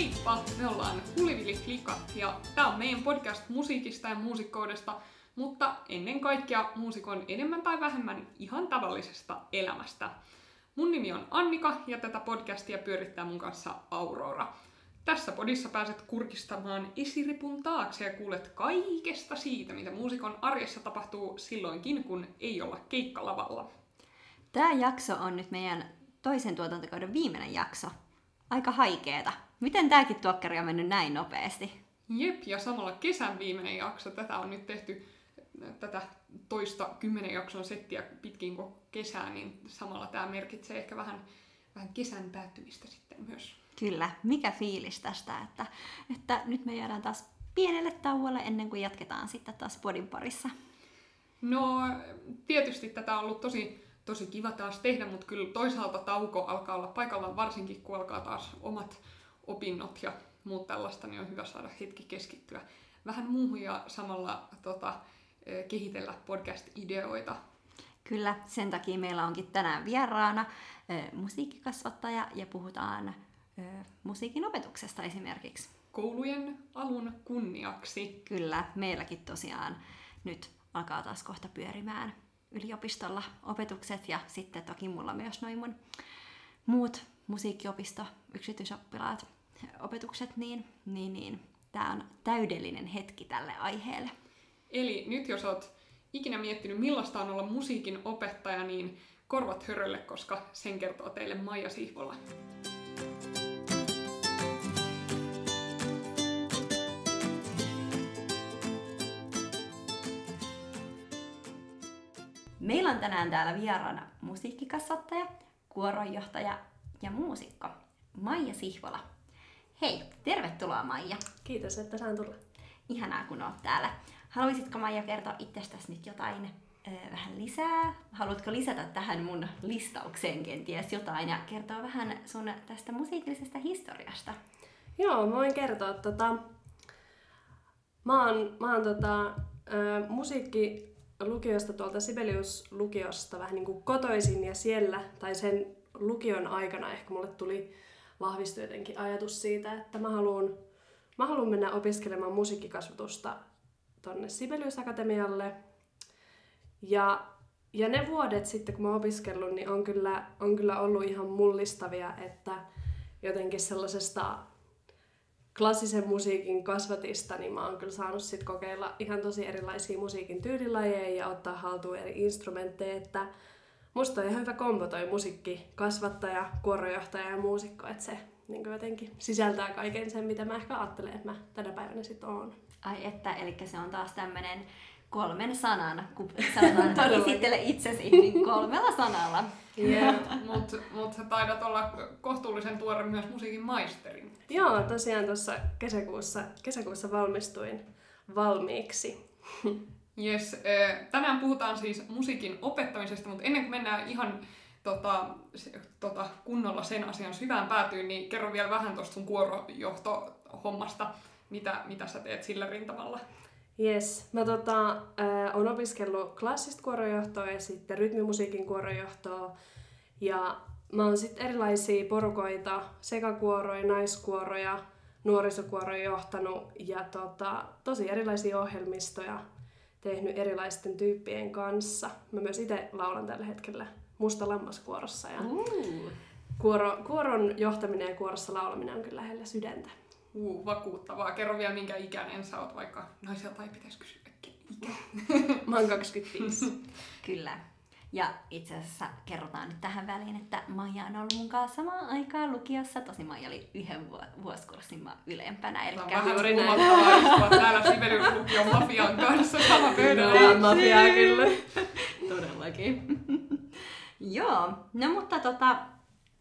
Heippa! Me ollaan Hulivili Klikat ja tää on meidän podcast musiikista ja muusikkoudesta, mutta ennen kaikkea muusikon enemmän tai vähemmän ihan tavallisesta elämästä. Mun nimi on Annika ja tätä podcastia pyörittää mun kanssa Aurora. Tässä podissa pääset kurkistamaan esiripun taakse ja kuulet kaikesta siitä, mitä muusikon arjessa tapahtuu silloinkin, kun ei olla keikkalavalla. Tämä jakso on nyt meidän toisen tuotantokauden viimeinen jakso. Aika haikeeta. Miten tämäkin tuokkari on mennyt näin nopeasti? Jep, ja samalla kesän viimeinen jakso. Tätä on nyt tehty tätä toista kymmenen jakson settiä pitkin koko kesää, niin samalla tämä merkitsee ehkä vähän, vähän kesän päättymistä sitten myös. Kyllä. Mikä fiilis tästä, että, että nyt me jäädään taas pienelle tauolle ennen kuin jatketaan sitten taas podin parissa? No, tietysti tätä on ollut tosi, tosi kiva taas tehdä, mutta kyllä toisaalta tauko alkaa olla paikallaan, varsinkin kun alkaa taas omat opinnot ja muut tällaista, niin on hyvä saada hetki keskittyä vähän muuhun ja samalla tota, kehitellä podcast-ideoita. Kyllä, sen takia meillä onkin tänään vieraana musiikkikasvattaja ja puhutaan musiikin opetuksesta esimerkiksi. Koulujen alun kunniaksi. Kyllä, meilläkin tosiaan nyt alkaa taas kohta pyörimään yliopistolla opetukset ja sitten toki mulla myös noin mun muut musiikkiopisto, yksityisoppilaat, opetukset, niin, niin, niin tämä on täydellinen hetki tälle aiheelle. Eli nyt jos oot ikinä miettinyt, millaista on olla musiikin opettaja, niin korvat hörölle, koska sen kertoo teille Maija Sihvola. Meillä on tänään täällä vieraana musiikkikasvattaja, kuoronjohtaja ja muusikko Maija Sihvola. Hei, tervetuloa Maija. Kiitos, että saan tulla. Ihanaa kun oot täällä. Haluaisitko Maija kertoa itsestäsi nyt jotain ö, vähän lisää? Haluatko lisätä tähän mun listaukseen kenties jotain ja kertoa vähän sun tästä musiikillisesta historiasta? Joo, mä voin kertoa. Tota, mä oon, mä oon tota, ä, musiikkilukiosta tuolta Sibelius-lukiosta vähän niin kuin kotoisin ja siellä, tai sen lukion aikana ehkä mulle tuli vahvistui jotenkin ajatus siitä, että mä haluan mä haluan mennä opiskelemaan musiikkikasvatusta tonne Sibelius Akatemialle. Ja, ja ne vuodet sitten, kun mä oon opiskellut, niin on kyllä, on kyllä ollut ihan mullistavia, että jotenkin sellaisesta klassisen musiikin kasvatista, niin mä oon kyllä saanut sit kokeilla ihan tosi erilaisia musiikin tyylilajeja ja ottaa haltuun eri instrumentteja, että musta on ihan hyvä kombo toi musiikki, kasvattaja, kuorojohtaja ja muusikko, että se niin jotenkin sisältää kaiken sen, mitä mä ehkä ajattelen, että mä tänä päivänä sit oon. Ai että, eli se on taas tämmönen kolmen sanan, kun sanotaan, että esittele itsesi, niin kolmella sanalla. Yeah, mutta mut sä taidat olla kohtuullisen tuore myös musiikin maisteri. Joo, tosiaan tuossa kesäkuussa, kesäkuussa valmistuin valmiiksi. Yes, tänään puhutaan siis musiikin opettamisesta, mutta ennen kuin mennään ihan tota, se, tota, kunnolla sen asian syvään päätyyn, niin kerro vielä vähän tuosta sun kuorojohtohommasta, mitä, mitä sä teet sillä rintamalla. Yes, mä tota, äh, on opiskellut klassista kuorojohtoa ja sitten rytmimusiikin kuorojohtoa. Ja mä oon sitten erilaisia porukoita, sekakuoroja, naiskuoroja, nuorisokuoroja johtanut ja tota, tosi erilaisia ohjelmistoja tehnyt erilaisten tyyppien kanssa. Mä myös itse laulan tällä hetkellä Musta lammaskuorossa. Ja uh. kuoro, kuoron johtaminen ja kuorossa laulaminen on kyllä lähellä sydäntä. Uh, vakuuttavaa. Kerro vielä, minkä ikäinen sä oot, vaikka naiselta ei pitäisi kysyä ikä. Mä oon 25. kyllä. Ja itse asiassa kerrotaan nyt tähän väliin, että Maija on ollut mun kanssa samaan aikaan lukiossa. Tosi Maija oli yhden vuosikurssin ylempänä. Eli Tämä on vähän näin. täällä Sibelius lukion mafian kanssa sama pöydällä. mafiaa kyllä. Todellakin. Joo, no mutta tota,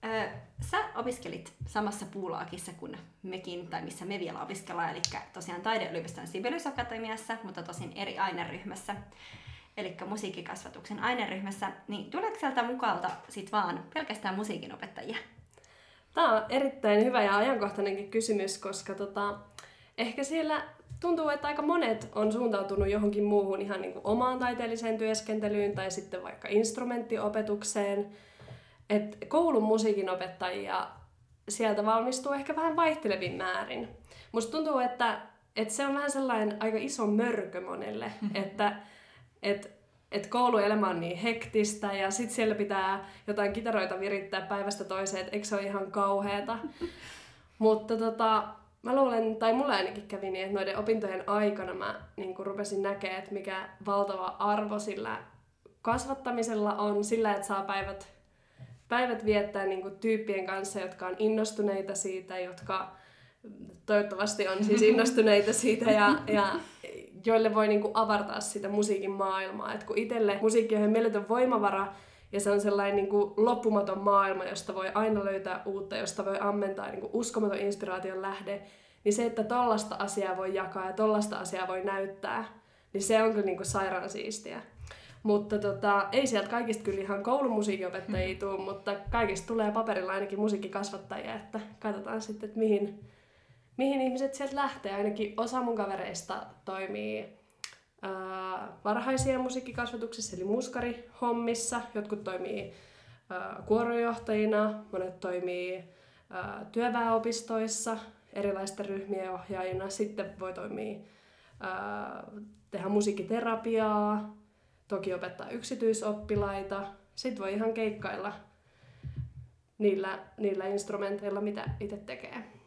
ö, sä opiskelit samassa puulaakissa kuin mekin, tai missä me vielä opiskellaan, eli tosiaan taideyliopiston Sibelius Akatemiassa, mutta tosin eri aineryhmässä, eli musiikkikasvatuksen aineryhmässä, niin tuleeko sieltä mukalta sit vaan pelkästään musiikinopettajia? Tämä on erittäin hyvä ja ajankohtainenkin kysymys, koska tota, ehkä siellä tuntuu, että aika monet on suuntautunut johonkin muuhun ihan niin kuin omaan taiteelliseen työskentelyyn tai sitten vaikka instrumenttiopetukseen. Et koulun musiikinopettajia sieltä valmistuu ehkä vähän vaihtelevin määrin. Musta tuntuu, että, että se on vähän sellainen aika iso mörkö monelle, että et, et kouluelämä on niin hektistä ja sitten siellä pitää jotain kitaroita virittää päivästä toiseen, että eikö se ole ihan kauheata. Mutta tota, mä luulen, tai mulla ainakin kävi niin, että noiden opintojen aikana mä niin rupesin näkemään, että mikä valtava arvo sillä kasvattamisella on, sillä että saa päivät, päivät viettää niin tyyppien kanssa, jotka on innostuneita siitä, jotka toivottavasti on siis innostuneita siitä ja, ja joille voi niin kuin avartaa sitä musiikin maailmaa. Et kun itselle musiikki on mieletön voimavara, ja se on sellainen niin kuin loppumaton maailma, josta voi aina löytää uutta, josta voi ammentaa niin kuin uskomaton inspiraation lähde. Niin se, että tollasta asiaa voi jakaa ja tollasta asiaa voi näyttää, niin se on kyllä niin kuin sairaan siistiä. Mutta tota, ei sieltä kaikista kyllä ihan koulumusiikinopettajia mm. tule, mutta kaikista tulee paperilla ainakin musiikkikasvattajia, että katsotaan sitten, että mihin, mihin ihmiset sieltä lähtee. Ainakin osa mun kavereista toimii varhaisia musiikkikasvatuksessa, eli muskarihommissa. Jotkut toimii ää, kuorojohtajina, monet toimii ää, työväenopistoissa erilaisten ryhmien ohjaajina. Sitten voi toimia, ää, tehdä musiikkiterapiaa, toki opettaa yksityisoppilaita. Sitten voi ihan keikkailla niillä, niillä instrumenteilla, mitä itse tekee.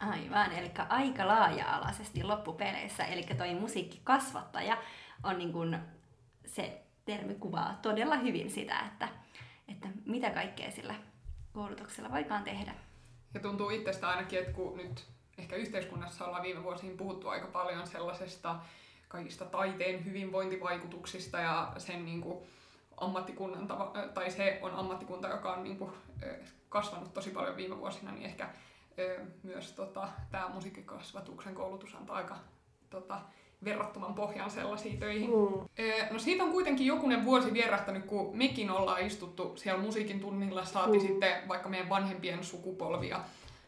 Aivan, eli aika laaja-alaisesti loppupeleissä. Eli toi musiikkikasvattaja on niin kuin se termi kuvaa todella hyvin sitä, että, että mitä kaikkea sillä koulutuksella voikaan tehdä. Ja tuntuu itsestä ainakin, että kun nyt ehkä yhteiskunnassa ollaan viime vuosina puhuttu aika paljon sellaisesta kaikista taiteen hyvinvointivaikutuksista ja sen niin kuin ammattikunnan, tai se on ammattikunta, joka on niin kuin kasvanut tosi paljon viime vuosina, niin ehkä myös tota, tämä musiikkikasvatuksen koulutus antaa aika tota, verrattoman pohjan sellaisiin töihin. Mm. No siitä on kuitenkin jokunen vuosi vierähtänyt, kun mekin ollaan istuttu siellä musiikin tunnilla, saati mm. sitten vaikka meidän vanhempien sukupolvia.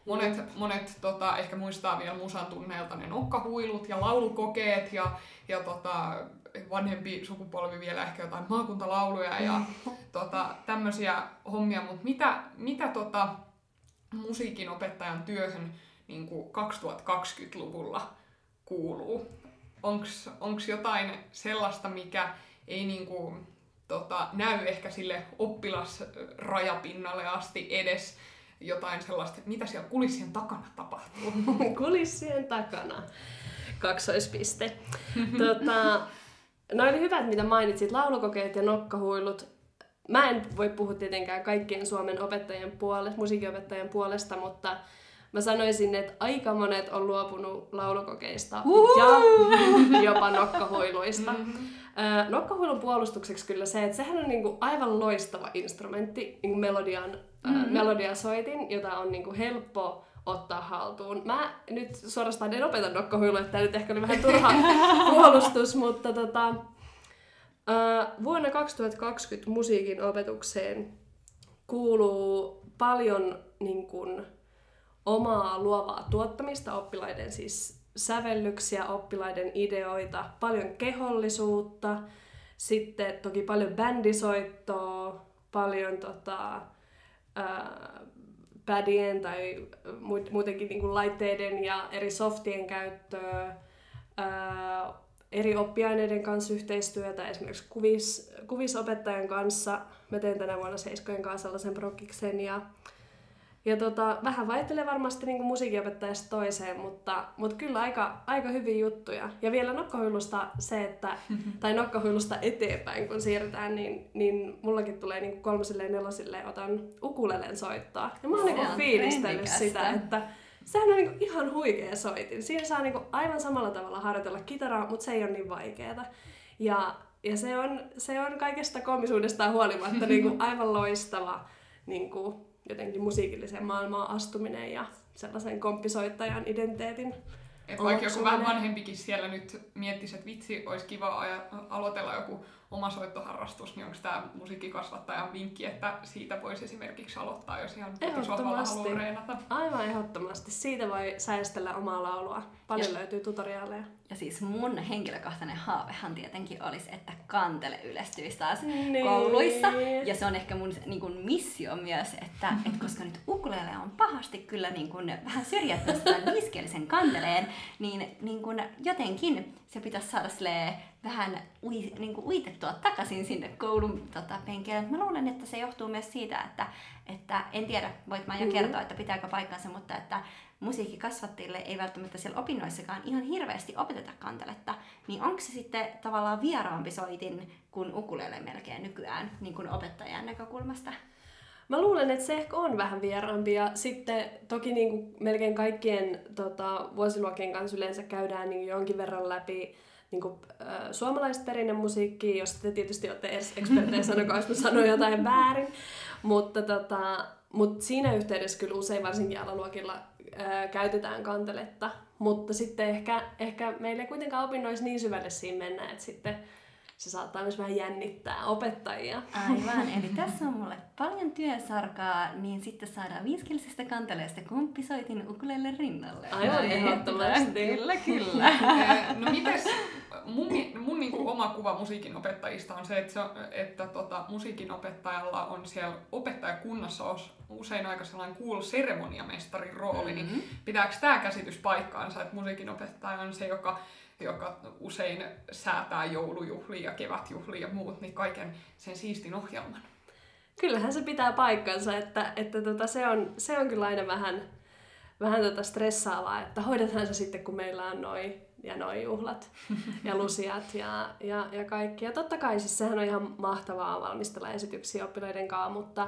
Monet, mm. monet tota, ehkä muistaa vielä musan tunneilta ne nokkahuilut ja laulukokeet ja, ja tota, vanhempi sukupolvi vielä ehkä jotain maakuntalauluja ja tota, tämmöisiä hommia, mutta mitä, mitä tota, musiikin opettajan työhön niin kuin 2020-luvulla kuuluu? Onko jotain sellaista, mikä ei niin kuin, tota, näy ehkä sille oppilasrajapinnalle asti edes jotain sellaista, mitä siellä kulissien takana tapahtuu? kulissien takana. Kaksoispiste. tota, no oli hyvät, mitä mainitsit, laulukokeet ja nokkahuilut mä en voi puhua tietenkään kaikkien Suomen opettajien puolesta, musiikinopettajien puolesta, mutta mä sanoisin, että aika monet on luopunut laulukokeista Uhuhu! ja jopa nokkahuiluista. Mm-hmm. Nokkahuilun puolustukseksi kyllä se, että sehän on niinku aivan loistava instrumentti, niinku melodian, mm-hmm. melodiasoitin, jota on niinku helppo ottaa haltuun. Mä nyt suorastaan en opeta nokkahuilua, että tämä nyt ehkä oli vähän turha puolustus, mutta tota, vuonna 2020 musiikin opetukseen kuuluu paljon niin kun, omaa luovaa tuottamista, oppilaiden siis sävellyksiä, oppilaiden ideoita, paljon kehollisuutta, sitten toki paljon bändisoittoa, paljon tota, ää, pädien tai muutenkin niin kuin laitteiden ja eri softien käyttöä, ää, eri oppiaineiden kanssa yhteistyötä, esimerkiksi kuvis, kuvisopettajan kanssa. Mä teen tänä vuonna Seiskojen kanssa sellaisen prokkiksen ja, ja tota, vähän vaihtelee varmasti niin musiikinopettajasta toiseen, mutta, mutta kyllä aika, aika hyviä juttuja. Ja vielä nokkahuilusta se, että, tai nokkahuilusta eteenpäin kun siirrytään, niin, niin mullakin tulee niin kolmosille ja nelosille otan ukulelen soittaa. Ja mä oon niin fiilistellyt sitä, että sehän on niinku ihan huikea soitin. Siinä saa niinku aivan samalla tavalla harjoitella kitaraa, mutta se ei ole niin vaikeeta. Ja, ja se, on, se on kaikesta komisuudestaan huolimatta niinku aivan loistava niinku, jotenkin musiikilliseen maailmaan astuminen ja sellaisen komppisoittajan identiteetin et vaikka joku vähän vanhempikin siellä nyt miettisi, että vitsi, olisi kiva aloitella joku oma soittoharrastus, niin onko tämä musiikkikasvattajan vinkki, että siitä voisi esimerkiksi aloittaa, jos ihan kotisohvalla haluaa reenata? Aivan ehdottomasti. Siitä voi säästellä omaa laulua. Paljon ja, löytyy tutoriaaleja. Ja siis mun henkilökohtainen haavehan tietenkin olisi, että kantele yleistyisi taas niin. kouluissa. Ja se on ehkä mun niin kuin missio myös, että et koska nyt ukulele on pahasti kyllä niin kuin, vähän syrjäyttänyt viisikielisen kanteleen, niin, niin kuin, jotenkin se pitäisi saada vähän ui, niin kuin uitettua takaisin sinne koulun tota, penkeille. Mä luulen, että se johtuu myös siitä, että, että en tiedä, voit mä jo mm-hmm. kertoa, että pitääkö paikkansa, mutta että musiikkikasvattajille ei välttämättä siellä opinnoissakaan ihan hirveästi opeteta kanteletta, niin onko se sitten tavallaan vieraampi soitin kuin ukulele melkein nykyään niin kuin opettajan näkökulmasta? Mä luulen, että se ehkä on vähän vieraampi ja sitten toki niin kuin melkein kaikkien tota, vuosiluokkien kanssa yleensä käydään niin jonkin verran läpi niin kuin, äh, suomalaista perinnemusiikkia, jos te tietysti olette edes ekspertejä, sanokaa, jos mä sanon jotain väärin. Mutta tota, mut siinä yhteydessä kyllä usein varsinkin alaluokilla äh, käytetään kanteletta, mutta sitten ehkä, ehkä meillä ei kuitenkaan opinnoissa niin syvälle siinä mennä, että sitten se saattaa myös vähän jännittää opettajia. Aivan, eli tässä on mulle paljon työsarkaa, niin sitten saadaan viiskelisestä kanteleesta komppisoitin ukulelle rinnalle. Aivan ehdottomasti. Kyllä, kyllä. no mites, mun, mun niin kuin oma kuva musiikin opettajista on se, että, se, että tota, musiikin opettajalla on siellä opettajakunnassa usein aika sellainen cool seremoniamestarin rooli, niin mm-hmm. niin pitääkö tämä käsitys paikkaansa, että musiikin opettaja on se, joka joka usein säätää joulujuhlia, kevätjuhlia ja muut, niin kaiken sen siistin ohjelman. Kyllähän se pitää paikkansa, että, että tota, se, on, se on kyllä aina vähän, vähän tota stressaavaa, että hoidetaan se sitten, kun meillä on noin ja noin juhlat ja lusiat ja, ja, ja kaikki. Ja totta kai siis sehän on ihan mahtavaa valmistella esityksiä oppilaiden kanssa, mutta,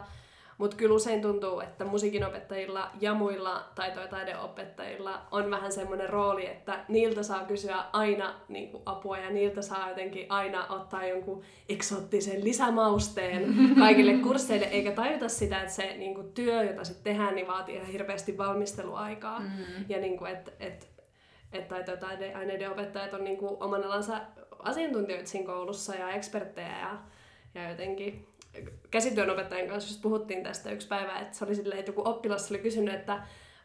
mutta kyllä usein tuntuu, että musiikinopettajilla ja muilla taito- ja taideopettajilla on vähän semmoinen rooli, että niiltä saa kysyä aina niin kuin apua ja niiltä saa jotenkin aina ottaa jonkun eksoottisen lisämausteen kaikille kursseille, eikä tajuta sitä, että se niin kuin työ, jota sitten tehdään, niin vaatii ihan hirveästi valmisteluaikaa. Mm. Ja niin kuin, että et, et taito- ja taideaineiden opettajat on niin kuin oman alansa asiantuntijoita siinä koulussa ja eksperttejä ja, ja jotenkin käsityönopettajan kanssa just puhuttiin tästä yksi päivä, että se oli silleen, että joku oppilas oli kysynyt, että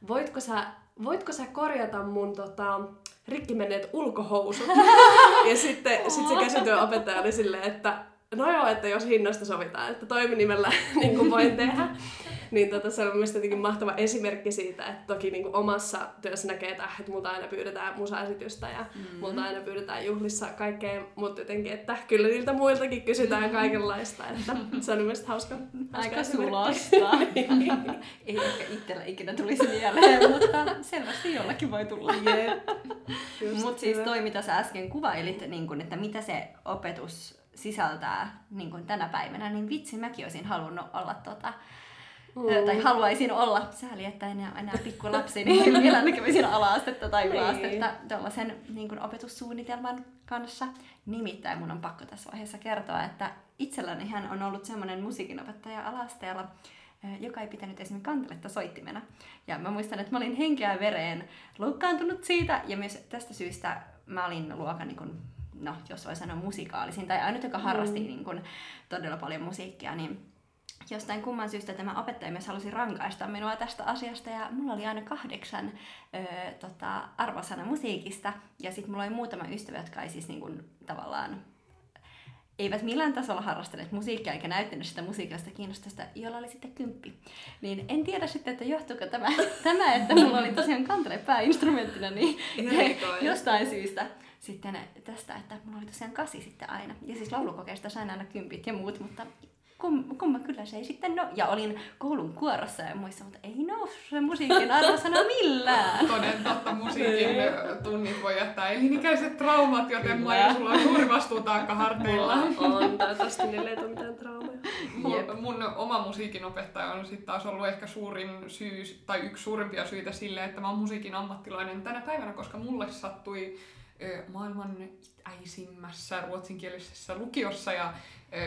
voitko sä, voitko sä korjata mun tota, rikki menneet ulkohousut? ja sitten sit se käsityöopettaja oli silleen, että no joo, että jos hinnasta sovitaan, että toiminimellä niin kuin voin tehdä. Niin tota, se on mielestäni jotenkin mahtava esimerkki siitä, että toki niin kuin omassa työssä näkee, että, että multa aina pyydetään musaesitystä ja mm-hmm. multa aina pyydetään juhlissa kaikkea, mutta jotenkin, että kyllä niiltä muiltakin kysytään mm-hmm. kaikenlaista, että se on mielestäni hauska. Aika sulasta. Ei ehkä itsellä ikinä tulisi mieleen, mutta selvästi jollakin voi tulla. Mutta siis toi, mitä sä äsken kuvailit, niin kun, että mitä se opetus sisältää niin kuin tänä päivänä, niin vitsi, mäkin olisin halunnut olla tota, Mm. Tai haluaisin olla, sääli, että enää, enää pikku lapsi, niin vielä kävisin ala-astetta tai niin. yläastetta tuollaisen niin opetussuunnitelman kanssa. Nimittäin mun on pakko tässä vaiheessa kertoa, että itselläni hän on ollut semmoinen musiikinopettaja ala-asteella, joka ei pitänyt esimerkiksi kanteletta soittimena. Ja mä muistan, että mä olin henkeä vereen loukkaantunut siitä, ja myös tästä syystä mä olin luokan niin kun, no, jos voi sanoa musikaalisin, tai ainut, joka harrasti mm. niin kun, todella paljon musiikkia, niin jostain kumman syystä tämä opettaja myös halusi rankaista minua tästä asiasta ja mulla oli aina kahdeksan ö, tota, arvosana musiikista ja sitten mulla oli muutama ystävä, jotka ei siis niin kuin, tavallaan eivät millään tasolla harrastaneet musiikkia eikä näyttänyt sitä musiikista kiinnostusta, jolla oli sitten kymppi. Niin en tiedä sitten, että johtuuko tämä, tämä että mulla oli tosiaan kantele pääinstrumenttina, niin jostain syystä sitten tästä, että mulla oli tosiaan kasi sitten aina. Ja siis laulukokeista sain aina kympit ja muut, mutta kum, kumma kyllä se ei sitten no. Ja olin koulun kuorossa ja muissa, mutta ei se musiikin arvosana millään. Toden totta, musiikin tunnit voi jättää elinikäiset traumat, joten mua ei sulla on suuri vastuutaakka harteilla. on, toivottavasti niille ei ole mitään traumaa. Mun, mun oma musiikin opettaja on sitten taas ollut ehkä suurin syy, tai yksi suurimpia syitä sille, että mä oon musiikin ammattilainen tänä päivänä, koska mulle sattui maailman äisimmässä ruotsinkielisessä lukiossa ja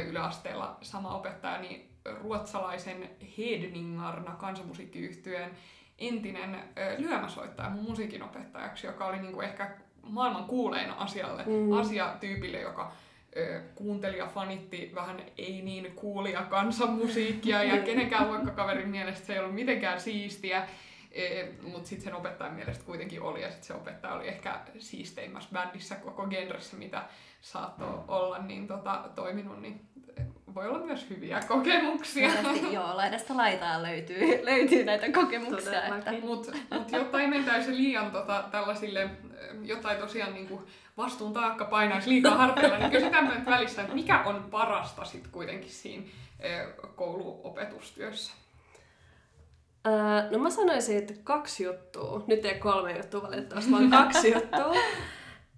yläasteella sama opettaja, niin ruotsalaisen Hedningarna kansanmusiikkiyhtyeen entinen lyömäsoittaja mun musiikinopettajaksi, joka oli niinku ehkä maailman kuulein asialle, mm. asiatyypille, joka kuuntelija fanitti vähän ei niin kuulia kansanmusiikkia ja kenenkään luokkakaverin mielestä se ei ollut mitenkään siistiä. Mutta sitten sen opettajan mielestä kuitenkin oli, ja sitten se opettaja oli ehkä siisteimmässä bändissä koko genressä, mitä saattoi olla, niin tota, toiminut, niin voi olla myös hyviä kokemuksia. Selvästi, joo, laidasta laitaa löytyy, löytyy näitä kokemuksia. Että... Mutta mut, jotta ei mentäisi liian tota, tällaisille, jotta ei tosiaan niinku vastuun taakka painaisi liikaa harteilla, niin kysytään nyt välissä, että mikä on parasta sit kuitenkin siinä kouluopetustyössä? Öö, no mä sanoisin, että kaksi juttua. Nyt ei kolme juttua valitettavasti, vaan kaksi juttua.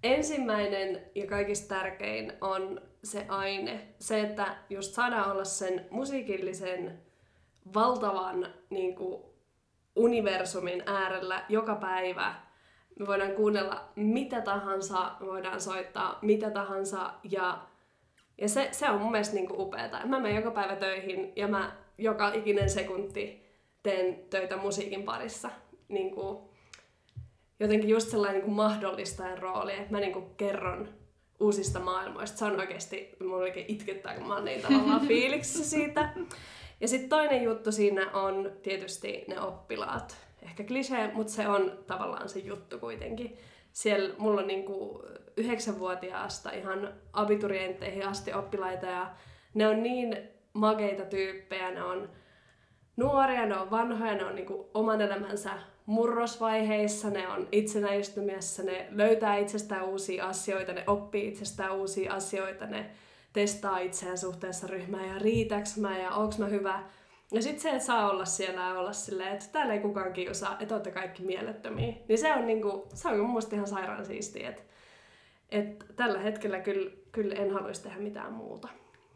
Ensimmäinen ja kaikista tärkein on se aine. Se, että just saadaan olla sen musiikillisen valtavan niin kuin, universumin äärellä joka päivä. Me voidaan kuunnella mitä tahansa, me voidaan soittaa mitä tahansa ja, ja se, se on mun mielestä niin upeaa. Mä menen joka päivä töihin ja mä joka ikinen sekunti teen töitä musiikin parissa. Niin kuin, jotenkin just sellainen niin kuin mahdollistajan rooli, että mä niin kuin kerron uusista maailmoista. Se on oikeasti, mulla oikein itkettää, kun mä oon niin tavallaan fiiliksissä siitä. Ja sitten toinen juttu siinä on tietysti ne oppilaat. Ehkä klisee, mutta se on tavallaan se juttu kuitenkin. Siellä mulla on niinku yhdeksänvuotiaasta ihan abiturientteihin asti oppilaita ja ne on niin makeita tyyppejä, ne on nuoria, ne on vanhoja, ne on niinku oman elämänsä murrosvaiheissa, ne on itsenäistymässä, ne löytää itsestään uusia asioita, ne oppii itsestään uusia asioita, ne testaa itseään suhteessa ryhmään ja riitäks mä ja onks mä hyvä. Ja sitten se, että saa olla siellä ja olla silleen, että täällä ei kukaan kiusaa, että olette kaikki mielettömiä. Niin se on, niinku, se on mun mielestä ihan sairaan siistiä, että, että tällä hetkellä kyllä, kyllä en haluaisi tehdä mitään muuta.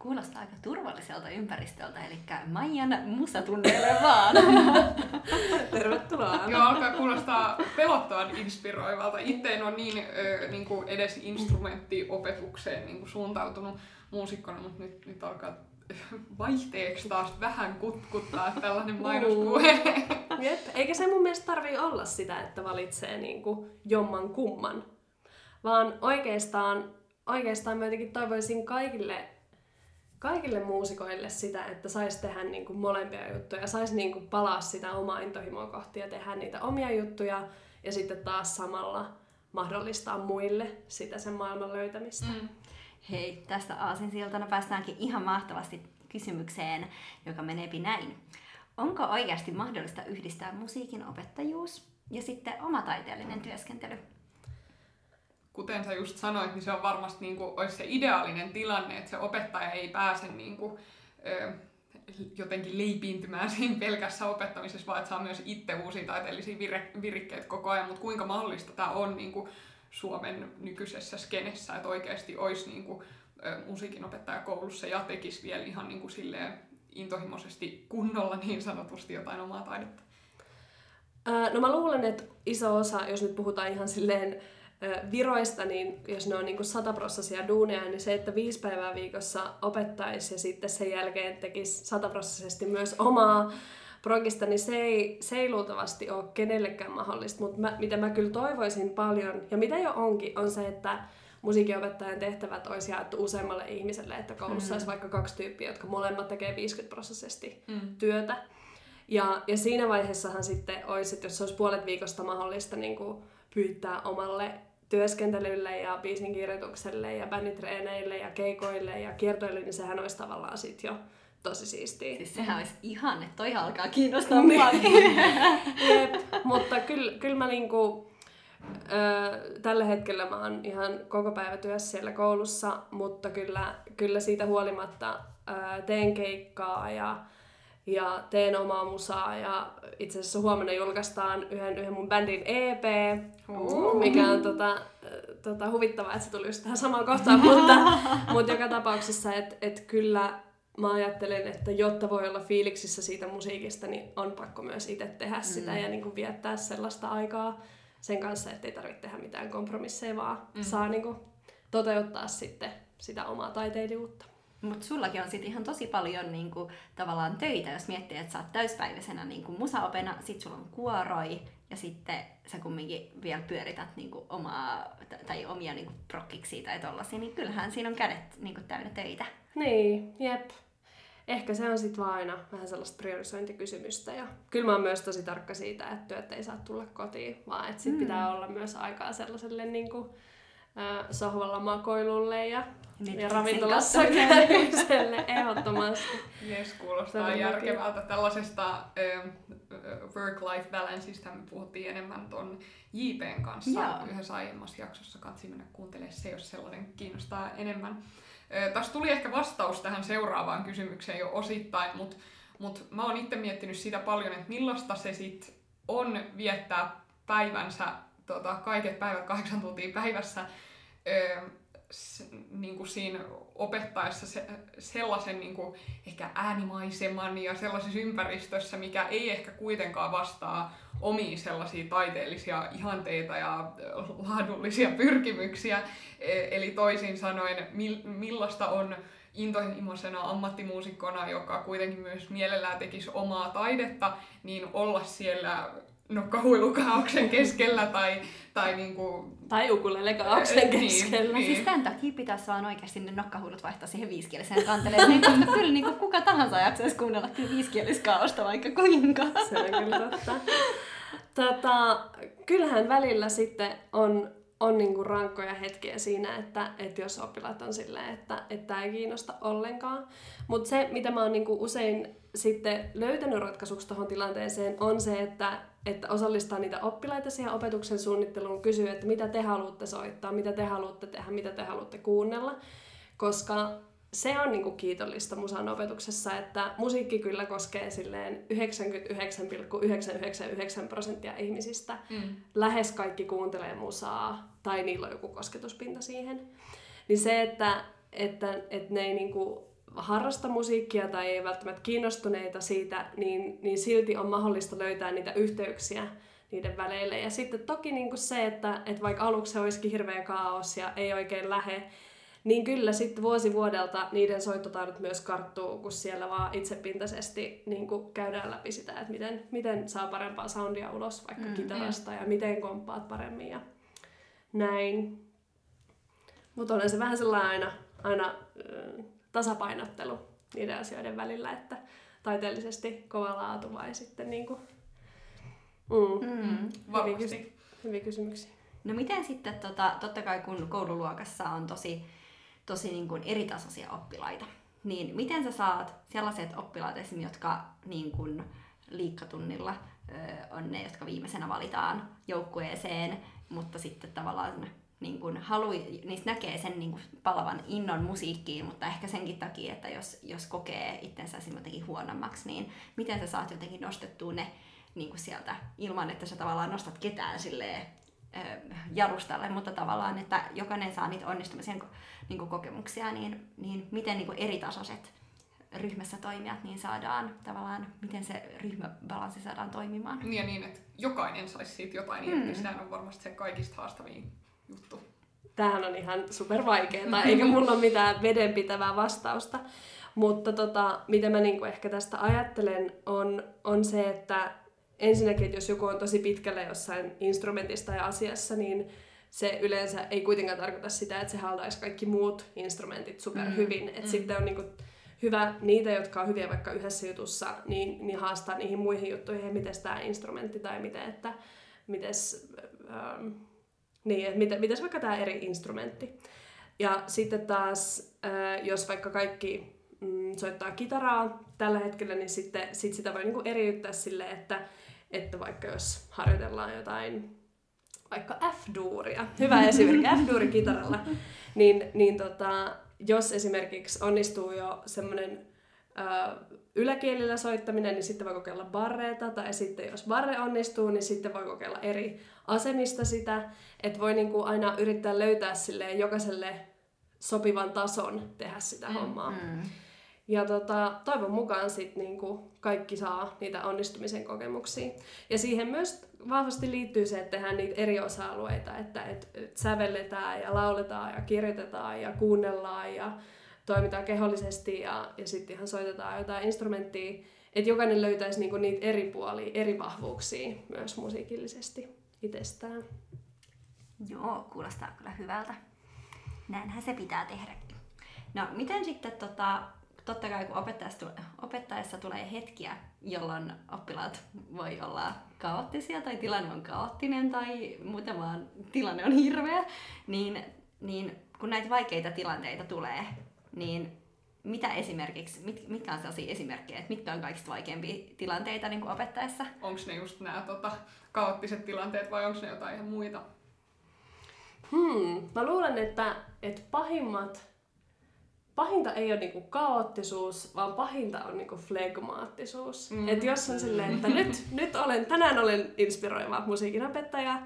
Kuulostaa aika turvalliselta ympäristöltä, eli Maijan musatunneille vaan. Tervetuloa. Joo, alkaa kuulostaa pelottavan inspiroivalta. Itse en ole niin, ö, niin kuin edes instrumenttiopetukseen niin kuin suuntautunut muusikkona, mutta nyt, nyt alkaa vaihteeksi taas vähän kutkuttaa tällainen mainospuhe. Jep, eikä se mun mielestä tarvii olla sitä, että valitsee niin kuin jomman kumman. Vaan oikeastaan, oikeastaan mä jotenkin toivoisin kaikille kaikille muusikoille sitä, että saisi tehdä niin kuin molempia juttuja, saisi niin kuin palaa sitä omaa intohimoa kohti ja tehdä niitä omia juttuja ja sitten taas samalla mahdollistaa muille sitä sen maailman löytämistä. Mm. Hei, tästä aasinsiltana päästäänkin ihan mahtavasti kysymykseen, joka menee näin. Onko oikeasti mahdollista yhdistää musiikin opettajuus ja sitten oma taiteellinen työskentely? Kuten sä just sanoit, niin se on varmasti niin kuin, olisi se ideaalinen tilanne, että se opettaja ei pääse niin kuin, ö, jotenkin leipiintymään siinä pelkässä opettamisessa, vaan että saa myös itse uusia taiteellisia vir- virikkeitä koko ajan. Mutta kuinka mahdollista tämä on niin kuin Suomen nykyisessä skenessä, että oikeasti olisi niin kuin, ö, musiikinopettaja koulussa ja tekisi vielä ihan niin kuin silleen intohimoisesti kunnolla niin sanotusti jotain omaa taidetta? no mä luulen, että iso osa, jos nyt puhutaan ihan silleen viroista, niin jos ne on niin sataprosessia duuneja, niin se, että viisi päivää viikossa opettaisi ja sitten sen jälkeen tekisi sataprosessisesti myös omaa progista, niin se ei, se ei luultavasti ole kenellekään mahdollista. Mutta mä, mitä mä kyllä toivoisin paljon, ja mitä jo onkin, on se, että musiikinopettajan tehtävät olisi jaettu useammalle ihmiselle, että koulussa mm. olisi vaikka kaksi tyyppiä, jotka molemmat tekee 50 prosessisesti mm. työtä. Ja, ja siinä vaiheessahan sitten olisi, että jos se olisi puolet viikosta mahdollista niin kuin pyytää omalle työskentelylle ja biisin kirjoitukselle ja bänditreeneille ja keikoille ja kiertoille, niin sehän olisi tavallaan sit jo tosi siistiä. Siis sehän olisi ihan, että toi alkaa kiinnostaa mua. Jep, mutta kyllä, kyllä mä niinku, ö, tällä hetkellä mä oon ihan koko päivä työssä siellä koulussa, mutta kyllä, kyllä siitä huolimatta ö, teen keikkaa ja ja teen omaa musaa ja itse asiassa huomenna julkaistaan yhden, yhden mun bändin EP, uh. mikä on tota, tota, huvittavaa, että se tuli just tähän samaan kohtaan, mutta, mutta joka tapauksessa, että et kyllä mä ajattelen, että jotta voi olla fiiliksissä siitä musiikista, niin on pakko myös itse tehdä sitä mm. ja niin kuin viettää sellaista aikaa sen kanssa, että ei tarvitse tehdä mitään kompromisseja, vaan mm. saa niin kuin toteuttaa sitten sitä omaa taiteilijuutta. Mutta sullakin on sitten ihan tosi paljon niinku, tavallaan töitä, jos miettii, että sä oot täyspäiväisenä niinku, musaopena, sit sulla on kuoroi, ja sitten sä kumminkin vielä pyörität niin kuin omaa, tai omia niin kuin prokkiksi tai tollasia, niin kyllähän siinä on kädet niin kuin täynnä töitä. Niin, jep. Ehkä se on sitten vaan aina vähän sellaista priorisointikysymystä. Ja kyllä mä oon myös tosi tarkka siitä, että työt ei saa tulla kotiin, vaan että sit mm. pitää olla myös aikaa sellaiselle niin kuin, äh, sohvalla makoilulle ja, ja ravintolassa käymiselle ehdottomasti. Yes, kuulostaa järkevältä. Tällaisesta äh, work-life balanceista me puhuttiin enemmän tuon JPn kanssa Joo. yhdessä aiemmassa jaksossa. Katsi mennä kuuntelemaan se, jos sellainen kiinnostaa enemmän. Tässä tuli ehkä vastaus tähän seuraavaan kysymykseen jo osittain, mutta mut mä oon itse miettinyt sitä paljon, että millaista se sit on viettää päivänsä, tota, kaiket päivät kahdeksan tuntia päivässä niin kuin siinä opettaessa se, sellaisen niin kuin ehkä äänimaiseman ja sellaisessa ympäristössä, mikä ei ehkä kuitenkaan vastaa omiin sellaisia taiteellisia ihanteita ja laadullisia pyrkimyksiä. E, eli toisin sanoen, millaista on intohimoisena ammattimuusikkona, joka kuitenkin myös mielellään tekisi omaa taidetta, niin olla siellä nokkahuilukaauksen keskellä tai, tai niinku... Tai ukulelekaauksen niin, keskellä. Niin, Siis tämän takia pitäisi vaan oikeasti ne nokkahuilut vaihtaa siihen viiskieliseen kanteleen, niin koska kyllä niin kuin kuka tahansa jaksaisi kuunnella kyllä vaikka kuinka. Se on kyllä totta. Tota, kyllähän välillä sitten on, on niinku rankkoja hetkiä siinä, että, että jos oppilaat on silleen, että, että tämä ei kiinnosta ollenkaan. Mutta se, mitä mä oon niinku usein sitten löytänyt ratkaisuksi tuohon tilanteeseen, on se, että, että osallistaa niitä oppilaita siihen opetuksen suunnitteluun, kysyy, että mitä te haluatte soittaa, mitä te haluatte tehdä, mitä te haluatte kuunnella. Koska se on niinku kiitollista musan opetuksessa, että musiikki kyllä koskee silleen 99,999 prosenttia ihmisistä. Mm. Lähes kaikki kuuntelee musaa tai niillä on joku kosketuspinta siihen. Niin se, että, että, että ne ei niinku harrasta musiikkia tai ei välttämättä kiinnostuneita siitä, niin, niin silti on mahdollista löytää niitä yhteyksiä niiden väleille. Ja sitten toki niin kuin se, että, että vaikka aluksi se olisikin hirveä kaos ja ei oikein lähe, niin kyllä sitten vuosi vuodelta niiden soittotaidot myös karttuu, kun siellä vaan itsepintaisesti niin kuin käydään läpi sitä, että miten, miten saa parempaa soundia ulos vaikka mm, kitarasta ja miten komppaat paremmin ja näin. Mutta on se vähän sellainen aina, aina tasapainottelu niiden asioiden välillä, että taiteellisesti kova laatu vai sitten niin kuin, mm, mm, hyviä, kysy- hyviä kysymyksiä. No miten sitten, tota, totta kai kun koululuokassa on tosi, tosi niin kuin eritasoisia oppilaita, niin miten sä saat sellaiset oppilaat esim. jotka niin kuin liikkatunnilla ö, on ne, jotka viimeisenä valitaan joukkueeseen, mutta sitten tavallaan niin kuin halu, niistä näkee sen niin kuin palavan innon musiikkiin, mutta ehkä senkin takia, että jos, jos kokee itsensä jotenkin huonommaksi, niin miten sä saat jotenkin nostettua ne niin kuin sieltä ilman, että sä tavallaan nostat ketään silleen, jarustalle, mutta tavallaan, että jokainen saa niitä onnistumisen niin kuin kokemuksia, niin, niin miten niin kuin eri tasoiset ryhmässä toimijat, niin saadaan tavallaan, miten se ryhmäbalanssi saadaan toimimaan. Niin ja niin, että jokainen saisi siitä jotain mm. irti, sehän on varmasti se kaikista haastavin juttu. Tämähän on ihan super vaikeaa, eikä mulla ole mitään vedenpitävää vastausta. Mutta tota, mitä mä niinku ehkä tästä ajattelen, on, on se, että ensinnäkin, että jos joku on tosi pitkällä jossain instrumentista ja asiassa, niin se yleensä ei kuitenkaan tarkoita sitä, että se haltaisi kaikki muut instrumentit super hyvin. Mm. Että mm. sitten on niinku hyvä niitä, jotka on hyviä vaikka yhdessä jutussa, niin, niin haastaa niihin muihin juttuihin, miten tämä instrumentti tai miten, että mites, ähm, niin, että miten, mites vaikka tämä eri instrumentti. Ja sitten taas, jos vaikka kaikki mm, soittaa kitaraa tällä hetkellä, niin sitten sit sitä voi niinku eriyttää silleen, että, että vaikka jos harjoitellaan jotain vaikka F-duuria, hyvä esimerkki F-duuri kitaralla, niin, niin tota, jos esimerkiksi onnistuu jo semmoinen yläkielillä soittaminen, niin sitten voi kokeilla barreeta, tai sitten jos barre onnistuu, niin sitten voi kokeilla eri asemista sitä, että voi niinku aina yrittää löytää jokaiselle sopivan tason tehdä sitä mm, hommaa. Mm. Ja tota, toivon mukaan sit niinku kaikki saa niitä onnistumisen kokemuksia. Ja siihen myös vahvasti liittyy se, että tehdään niitä eri osa-alueita, että et, et sävelletään ja lauletaan ja kirjoitetaan ja kuunnellaan ja toimitaan kehollisesti ja, ja sitten ihan soitetaan jotain instrumenttia. että jokainen löytäisi niinku niitä eri puolia, eri vahvuuksia myös musiikillisesti itsestään. Joo, kuulostaa kyllä hyvältä. Näinhän se pitää tehdäkin. No, miten sitten tota, totta kai kun opettajassa, opettajassa tulee hetkiä, jolloin oppilaat voi olla kaoottisia tai tilanne on kaoottinen tai muuten vaan tilanne on hirveä, niin, niin kun näitä vaikeita tilanteita tulee, niin mitä esimerkiksi, mit, mitkä on sellaisia esimerkkejä, että mitkä on kaikista vaikeimpia tilanteita niin opettaessa? Onko ne just nämä tota, kaoottiset tilanteet vai onko ne jotain ihan muita? Hmm, mä luulen, että, että pahimmat, pahinta ei ole niinku kaoottisuus, vaan pahinta on niinku flegmaattisuus. Mm. Et jos on silleen, että nyt, nyt olen, tänään olen inspiroiva musiikinopettaja,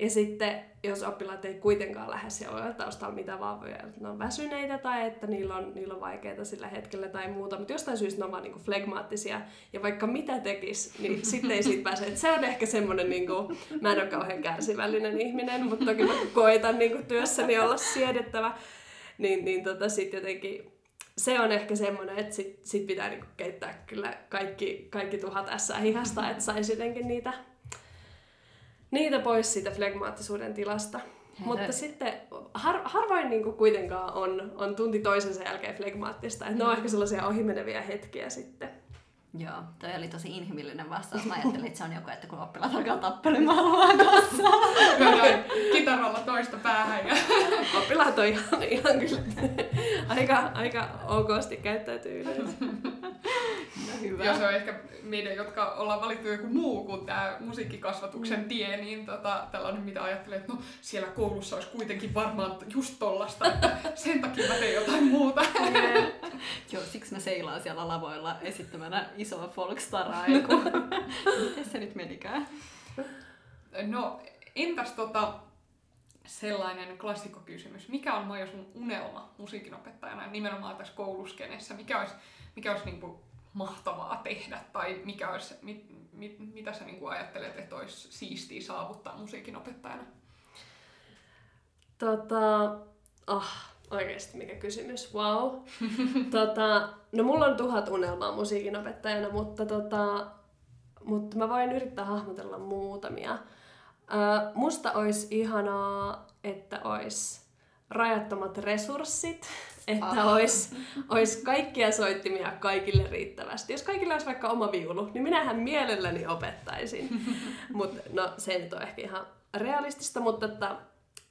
ja sitten, jos oppilaat ei kuitenkaan lähde siellä taustalla mitä vaan, että ne on väsyneitä tai että niillä on, niillä on vaikeita sillä hetkellä tai muuta, mutta jostain syystä ne on vaan niinku flegmaattisia. Ja vaikka mitä tekis, niin sitten ei siitä pääse. Et se on ehkä semmoinen, niinku, mä en ole kauhean kärsivällinen ihminen, mutta toki mä koitan niinku työssäni olla siedettävä. Niin, niin tota, sitten jotenkin se on ehkä semmoinen, että sit, sit pitää niinku keittää kyllä kaikki, kaikki tuhat ässää hihasta, että saisi jotenkin niitä niitä pois siitä flegmaattisuuden tilasta. Hei, Mutta sitten har, harvoin niin kuin kuitenkaan on, on tunti toisensa jälkeen flegmaattista. Että mm. ne on ehkä sellaisia ohimeneviä hetkiä sitten. Joo, toi oli tosi inhimillinen vastaus. Mä ajattelin, että se on joku, että kun oppilaat alkaa tappelemaan luokassa. kitaralla toista päähän. Ja... oppilaat on ihan, ihan kyllä aika, aika okosti käyttäytyy yleensä. Hyvä. Ja se on ehkä meidän, jotka ollaan valittu joku muu kuin tämä musiikkikasvatuksen mm. tie, niin tota, tällainen, mitä ajattelee, että no siellä koulussa olisi kuitenkin varmaan just tollasta, että sen takia mä teen jotain muuta. Joo, siksi mä seilaan siellä lavoilla esittämänä isoa folkstaraa, miten se nyt menikään? No, entäs tota, sellainen klassikkokysymys. Mikä on Maija sun unelma musiikinopettajana nimenomaan tässä kouluskenessä? Mikä olisi, mikä olisi niin kuin mahtavaa tehdä tai mikä olisi, mit, mit, mitä sä niin ajattelet, että olisi siistiä saavuttaa musiikinopettajana? Tota, ah, oikeasti mikä kysymys, wow. tota, no mulla on tuhat unelmaa musiikinopettajana, mutta, tota, mutta mä voin yrittää hahmotella muutamia. Äh, musta olisi ihanaa, että olisi rajattomat resurssit, että ah. olisi, olisi kaikkia soittimia kaikille riittävästi. Jos kaikilla olisi vaikka oma viulu, niin minähän mielelläni opettaisin. Mutta no, se ei nyt ole ehkä ihan realistista, mutta että,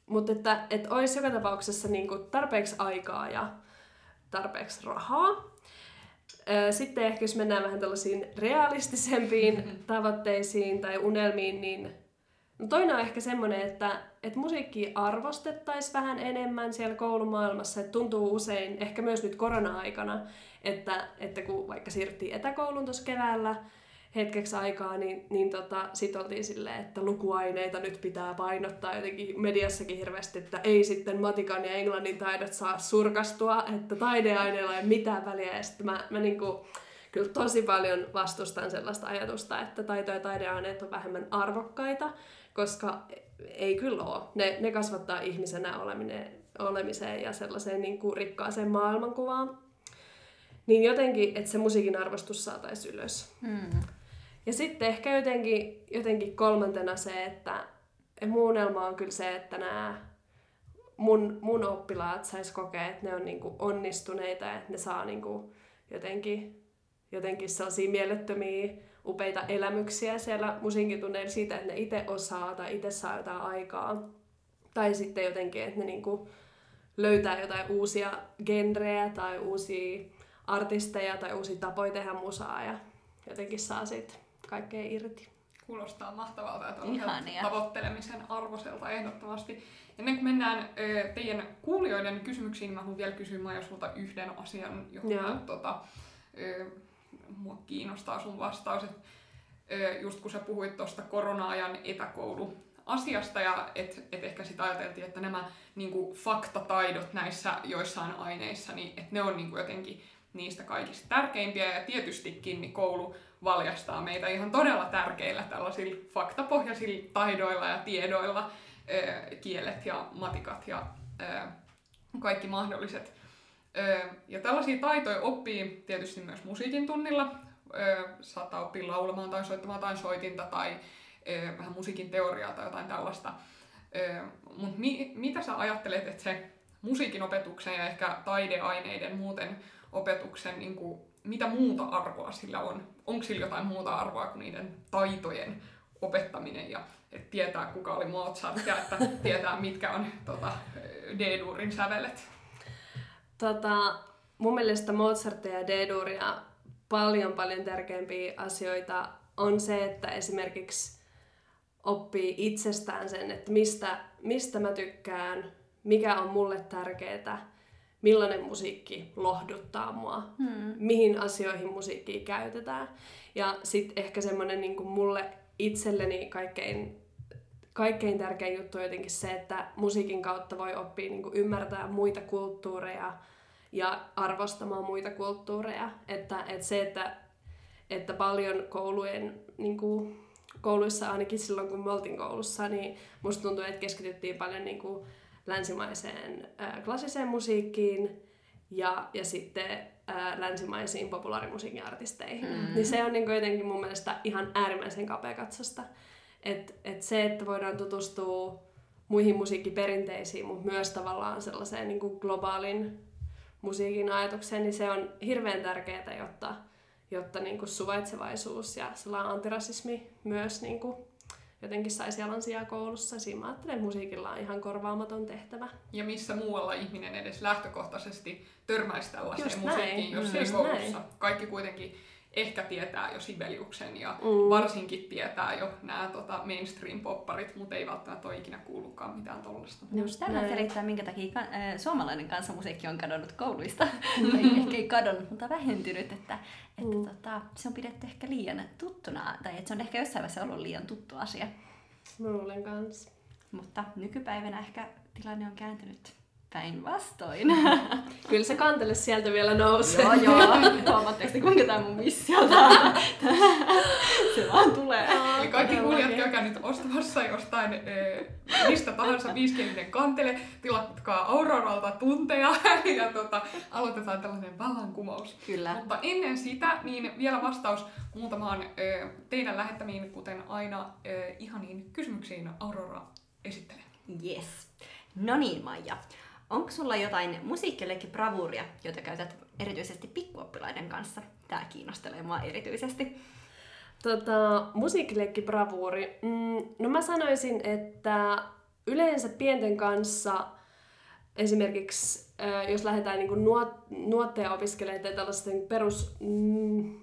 mutta että, että olisi joka tapauksessa niin kuin tarpeeksi aikaa ja tarpeeksi rahaa. Sitten ehkä jos mennään vähän tällaisiin realistisempiin tavoitteisiin tai unelmiin, niin No toinen on ehkä semmoinen, että, että musiikki arvostettaisiin vähän enemmän siellä koulumaailmassa. Että tuntuu usein, ehkä myös nyt korona-aikana, että, että kun vaikka siirryttiin etäkouluun tuossa keväällä hetkeksi aikaa, niin, niin tota, sit oltiin silleen, että lukuaineita nyt pitää painottaa jotenkin mediassakin hirveästi, että ei sitten matikan ja englannin taidot saa surkastua, että taideaineilla ei mitään väliä. Ja sitten mä, mä niinku, kyllä tosi paljon vastustan sellaista ajatusta, että taito- ja taideaineet on vähemmän arvokkaita koska ei kyllä ole. Ne, ne kasvattaa ihmisenä oleminen, olemiseen ja sellaiseen niin kuin rikkaaseen maailmankuvaan. Niin jotenkin, että se musiikin arvostus saataisiin ylös. Mm. Ja sitten ehkä jotenkin, jotenkin kolmantena se, että mun unelma on kyllä se, että nämä mun, mun oppilaat sais kokea, että ne on niinku onnistuneita ja että ne saa niinku jotenkin, jotenkin sellaisia mielettömiä upeita elämyksiä siellä musiikkitunneilla siitä, että ne itse osaa tai itse saa jotain aikaa. Tai sitten jotenkin, että ne niinku löytää jotain uusia genrejä tai uusia artisteja tai uusia tapoja tehdä musaa ja jotenkin saa siitä kaikkea irti. Kuulostaa mahtavalta ja tavoittelemisen arvoselta ehdottomasti. Ennen kuin mennään teidän kuulijoiden kysymyksiin, mä haluan vielä kysyä Maija sulta yhden asian, johon tota, ö, mua kiinnostaa sun vastaus. Et, just kun sä puhuit tuosta korona-ajan etäkoulu asiasta ja et, et ehkä sitä ajateltiin, että nämä niinku, faktataidot näissä joissain aineissa, niin et ne on niinku, jotenkin niistä kaikista tärkeimpiä ja tietystikin niin koulu valjastaa meitä ihan todella tärkeillä tällaisilla faktapohjaisilla taidoilla ja tiedoilla, kielet ja matikat ja kaikki mahdolliset ja tällaisia taitoja oppii tietysti myös musiikin tunnilla, saattaa oppia laulamaan tai soittamaan jotain soitinta tai vähän musiikin teoriaa tai jotain tällaista. Mutta mi, mitä sä ajattelet, että se musiikin opetuksen ja ehkä taideaineiden muuten opetuksen, niin kuin, mitä muuta arvoa sillä on? Onko sillä jotain muuta arvoa kuin niiden taitojen opettaminen ja että tietää kuka oli Mozart ja että tietää mitkä on tota, D-duurin sävelet? Tota, mun mielestä Mozartia ja D-duuria paljon paljon tärkeämpiä asioita on se, että esimerkiksi oppii itsestään sen, että mistä, mistä mä tykkään, mikä on mulle tärkeää, millainen musiikki lohduttaa mua, hmm. mihin asioihin musiikkia käytetään. Ja sitten ehkä semmoinen niin mulle itselleni kaikkein, kaikkein tärkein juttu on jotenkin se, että musiikin kautta voi oppia niin kuin ymmärtää muita kulttuureja ja arvostamaan muita kulttuureja. Että, että se, että, että paljon koulujen niin kuin, kouluissa ainakin silloin, kun me oltiin koulussa, niin musta tuntuu, että keskityttiin paljon niin kuin länsimaiseen ää, klassiseen musiikkiin ja, ja sitten ää, länsimaisiin populaarimusiikin artisteihin. Mm. Niin se on niin kuin jotenkin mun mielestä ihan äärimmäisen kapeakatsosta. Että et se, että voidaan tutustua muihin musiikkiperinteisiin, mutta myös tavallaan sellaiseen niin kuin globaalin musiikin ajatukseen, niin se on hirveän tärkeää, jotta jotta niin kuin suvaitsevaisuus ja sellainen antirasismi myös niin kuin jotenkin saisi jalansijaa koulussa. Siinä mä ajattelen, että musiikilla on ihan korvaamaton tehtävä. Ja missä muualla ihminen edes lähtökohtaisesti törmäisi tällaiseen Just musiikkiin, näin. jos ei koulussa. Näin. Kaikki kuitenkin ehkä tietää jo Sibeliuksen ja mm. varsinkin tietää jo nämä tota, mainstream-popparit, mutta ei välttämättä ole ikinä kuullutkaan mitään tollasta. Just tämä selittää, minkä takia ka- äh, suomalainen kansanmusiikki on kadonnut kouluista. tai ehkä ei kadonnut, mutta vähentynyt, että, että mm. tota, se on pidetty ehkä liian tuttuna, tai että se on ehkä jossain vaiheessa ollut liian tuttu asia. Mä luulen kanssa. Mutta nykypäivänä ehkä tilanne on kääntynyt Päinvastoin. Kyllä se kantele sieltä vielä nousee. joo, joo. Huomaatteko kuinka tämä mun missio Se vaan tulee. Eli kaikki kuulijat käykää nyt ostamassa jostain eh, mistä tahansa viiskielinen kantele. Tilatkaa Auroralta tunteja ja tota, aloitetaan tällainen vallankumous. Kyllä. Mutta ennen sitä, niin vielä vastaus muutamaan eh, teidän lähettämiin, kuten aina, eh, ihaniin kysymyksiin Aurora esittelee. Yes. No niin, Maija. Onko sulla jotain musiikkileikkibravuuria, jota käytät erityisesti pikkuoppilaiden kanssa? Tämä kiinnostelee mua erityisesti. Tota, musiikkileikkibravuuri. Mm, no mä sanoisin, että yleensä pienten kanssa esimerkiksi, jos lähdetään niin nuot, nuotteja opiskelemaan tällaisten perus mm,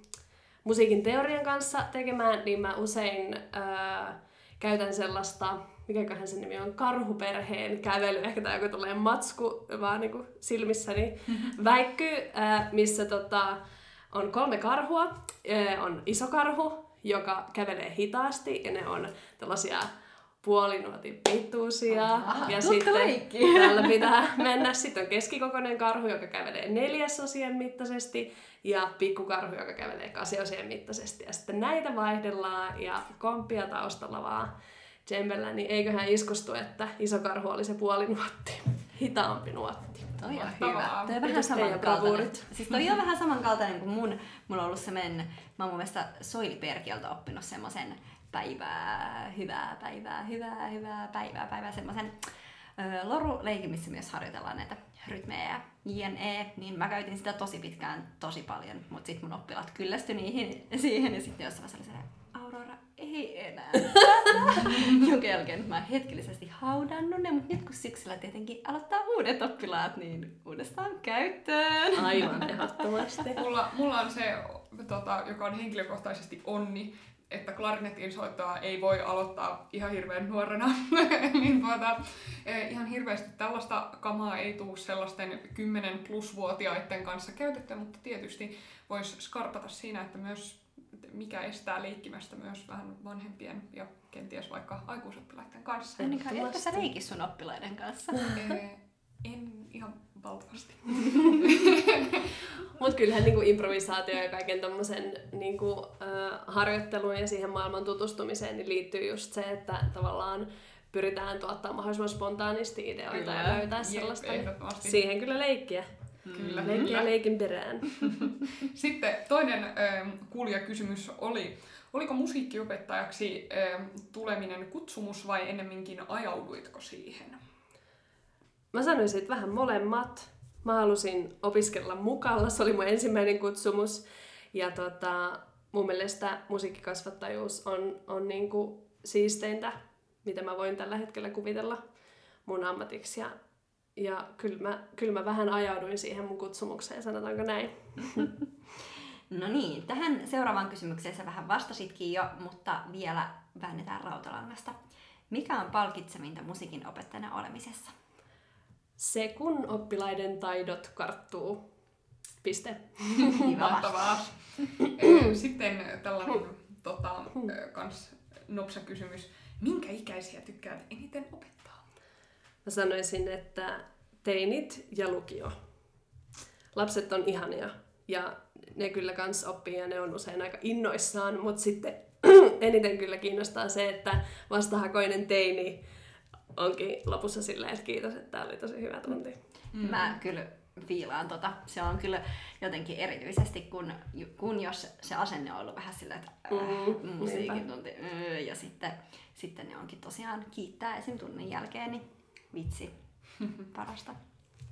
musiikin teorian kanssa tekemään, niin mä usein äh, käytän sellaista mikäköhän se nimi on, karhuperheen kävely, ehkä tämä joku tulee matsku vaan niin silmissäni väikky, missä tota, on kolme karhua. On iso karhu, joka kävelee hitaasti ja ne on tällaisia puolinuotin pituisia. Aha, ja sitten kaikki. tällä pitää mennä. Sitten on keskikokoinen karhu, joka kävelee neljäsosien mittaisesti ja pikkukarhu, joka kävelee kasiosien mittaisesti. Ja sitten näitä vaihdellaan ja komppia taustalla vaan Jembellä, niin eiköhän iskustu, että iso karhu oli se puoli nuotti, hitaampi nuotti. Toi on hyvä. Toi on vähän samankaltainen. Siis toi on vähän samankaltainen kuin mun, mulla on ollut semmoinen, mä oon mun mielestä Soili Perkiolta oppinut semmoisen päivää, hyvää päivää, hyvää, hyvää päivää, päivää, semmoisen loru-leikin, missä myös harjoitellaan näitä rytmejä ja JNE, niin mä käytin sitä tosi pitkään, tosi paljon, mutta sitten mun oppilaat kyllästyi niihin, siihen ja sitten jossain vaiheessa oli ei enää Jonka jälkeen mä hetkellisesti haudannut ne, mutta nyt kun syksyllä tietenkin aloittaa uudet oppilaat, niin uudestaan käyttöön. Aivan ehdottomasti. mulla, mulla on se, tota, joka on henkilökohtaisesti onni, että klarinetin soittoa ei voi aloittaa ihan hirveän nuorena, niin tuota, e, ihan hirveästi tällaista kamaa ei tule sellaisten 10 plus vuotiaiden kanssa käytettyä, mutta tietysti voisi skarpata siinä, että myös mikä estää leikkimästä myös vähän vanhempien ja kenties vaikka aikuisoppilaiden kanssa. Kuin etkö sä leiki sun oppilaiden kanssa? en ihan valtavasti. Mutta kyllähän niinku improvisaatio ja kaiken tommosen niinku, äh, harjoitteluun ja siihen maailman tutustumiseen niin liittyy just se, että tavallaan pyritään tuottaa mahdollisimman spontaanisti ideoita kyllä. ja löytää sellaista. Niin siihen kyllä leikkiä. Kyllä, Leikkiä kyllä. leikin perään. Sitten toinen ähm, kuulijakysymys oli, oliko musiikkiopettajaksi ähm, tuleminen kutsumus vai ennemminkin ajauduitko siihen? Mä sanoisin, että vähän molemmat. Mä halusin opiskella mukalla, se oli mun ensimmäinen kutsumus. Ja tota, mun mielestä musiikkikasvattajuus on, on niinku siisteintä, mitä mä voin tällä hetkellä kuvitella mun ammatiksi. Ja, ja kyllä, mä, kyllä mä vähän ajauduin siihen mun kutsumukseen, sanotaanko näin. No niin, tähän seuraavaan kysymykseen sä vähän vastasitkin jo, mutta vielä väännetään rautalangasta. Mikä on palkitsevinta musiikin opettajana olemisessa? Se kun oppilaiden taidot karttuu. Piste. Mahtavaa. Sitten tällainen tota, kans nopsa kysymys. Minkä ikäisiä tykkäät eniten opettaa? Mä sanoisin, että teinit ja lukio. Lapset on ihania ja ne kyllä kans oppii ja ne on usein aika innoissaan, mutta sitten eniten kyllä kiinnostaa se, että vastahakoinen teini onkin lopussa silleen, että kiitos, että tämä oli tosi hyvä tunti. Mm. Mä kyllä fiilaan tota. Se on kyllä jotenkin erityisesti, kun, kun jos se asenne on ollut vähän sillä, että äh, Mm, musiikin tunti, ja sitten, sitten ne onkin tosiaan kiittää esim. tunnin jälkeen, niin vitsi, parasta.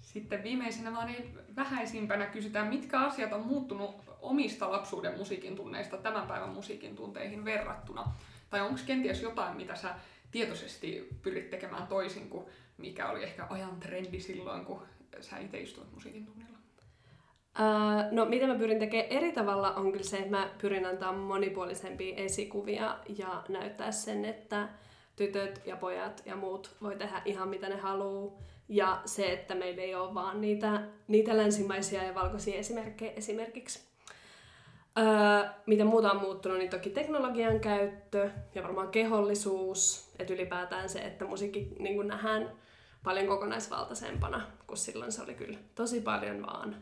Sitten viimeisenä vaan ei vähäisimpänä kysytään, mitkä asiat on muuttunut omista lapsuuden musiikin tunneista tämän päivän musiikin tunteihin verrattuna? Tai onko kenties jotain, mitä sä tietoisesti pyrit tekemään toisin kuin mikä oli ehkä ajan trendi silloin, kun sä itse istuit musiikin tunnilla? Ää, no mitä mä pyrin tekemään eri tavalla on kyllä se, että mä pyrin antaa monipuolisempia esikuvia ja näyttää sen, että tytöt ja pojat ja muut voi tehdä ihan mitä ne haluaa. Ja se, että meillä ei ole vaan niitä, niitä länsimaisia ja valkoisia esimerkkejä esimerkiksi. Öö, mitä muuta on muuttunut, niin toki teknologian käyttö ja varmaan kehollisuus, että ylipäätään se, että musiikki niin nähdään paljon kokonaisvaltaisempana, kun silloin se oli kyllä tosi paljon vaan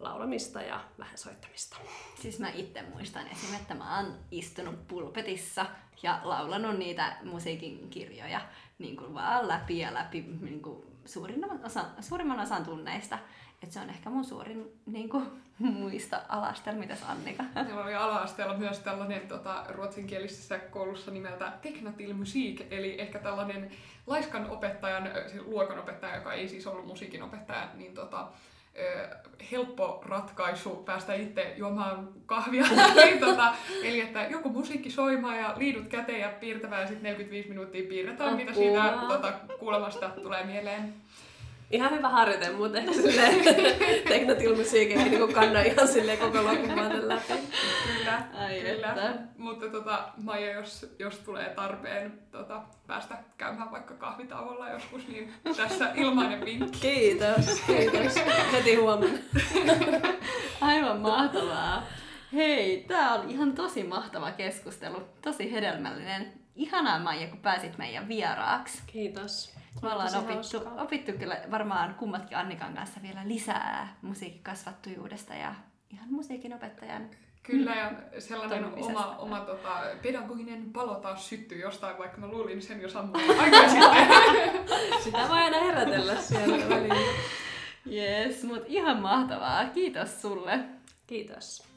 laulamista ja vähän soittamista. Siis mä itse muistan esim. että mä oon istunut pulpetissa ja laulanut niitä musiikin kirjoja niin kuin vaan läpi ja läpi niin kuin suurimman, osan, suurimman osan tunneista. Et se on ehkä mun suurin niin kuin, muisto alastel, mitäs Annika? Meillä oli ala-asteella myös tällainen tota, ruotsinkielisessä koulussa nimeltä Teknatil Musik, eli ehkä tällainen laiskan opettajan, ö, se luokan opettaja, joka ei siis ollut musiikin opettaja, niin tota, helppo ratkaisu päästä itse juomaan kahvia. eli, tota, eli että joku musiikki soimaan ja liidut käteen ja piirtämään ja sitten 45 minuuttia piirretään, mitä siitä Apua. tota, kuulemasta tulee mieleen. Ihan hyvä harjoite, mutta ehkä silleen teknotilmusiikin ei niinku kanna ihan silleen koko loppuvuoden läpi. Kyllä, Ai kyllä. että. Mutta tota, Maija, jos, jos tulee tarpeen tota, päästä käymään vaikka kahvitauolla joskus, niin tässä ilmainen vinkki. Kiitos, kiitos. Heti huomenna. Aivan mahtavaa. Hei, tää oli ihan tosi mahtava keskustelu. Tosi hedelmällinen. Ihanaa Maija, kun pääsit meidän vieraaksi. Kiitos. Me ollaan opittu, hauskaa. opittu kyllä varmaan kummatkin Annikan kanssa vielä lisää musiikkikasvattujuudesta ja ihan musiikin opettajan. Kyllä, ja sellainen oma, oma tota, pedagoginen palo taas syttyy jostain, vaikka mä luulin sen jo sammumaan aikaa sitten. Sitä voi aina herätellä siellä väliin. Yes, mut ihan mahtavaa. Kiitos sulle. Kiitos.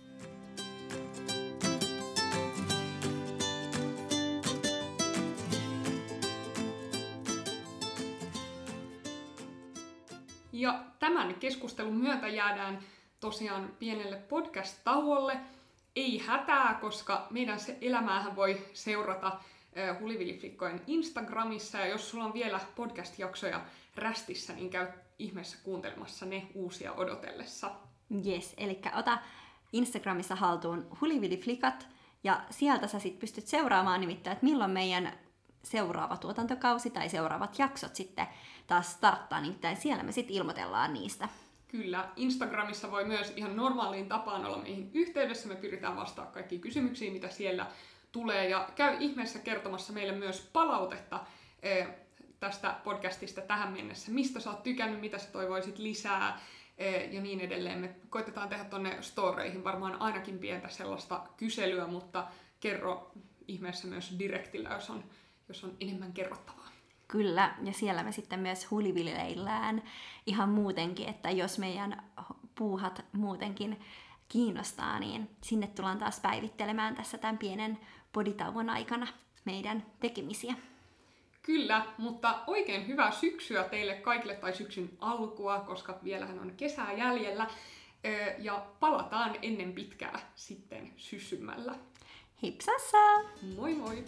Ja tämän keskustelun myötä jäädään tosiaan pienelle podcast-tauolle. Ei hätää, koska meidän se elämäähän voi seurata Hulivilliflikkojen Instagramissa. Ja jos sulla on vielä podcast-jaksoja rästissä, niin käy ihmeessä kuuntelemassa ne uusia odotellessa. Yes, eli ota Instagramissa haltuun huliviliflikat ja sieltä sä sit pystyt seuraamaan nimittäin, että milloin meidän seuraava tuotantokausi tai seuraavat jaksot sitten taas starttaa, nimittäin siellä me sitten ilmoitellaan niistä. Kyllä, Instagramissa voi myös ihan normaaliin tapaan olla meihin yhteydessä. Me pyritään vastaamaan kaikkiin kysymyksiin, mitä siellä tulee. Ja käy ihmeessä kertomassa meille myös palautetta eh, tästä podcastista tähän mennessä. Mistä sä oot tykännyt, mitä sä toivoisit lisää eh, ja niin edelleen. Me koitetaan tehdä tonne storeihin varmaan ainakin pientä sellaista kyselyä, mutta kerro ihmeessä myös direktillä, jos on, jos on enemmän kerrottavaa. Kyllä, ja siellä me sitten myös hulivilleillään ihan muutenkin, että jos meidän puuhat muutenkin kiinnostaa, niin sinne tullaan taas päivittelemään tässä tämän pienen poditauon aikana meidän tekemisiä. Kyllä, mutta oikein hyvää syksyä teille kaikille tai syksyn alkua, koska vielähän on kesää jäljellä. Ja palataan ennen pitkää sitten syssymällä. Hipsassa! Moi moi!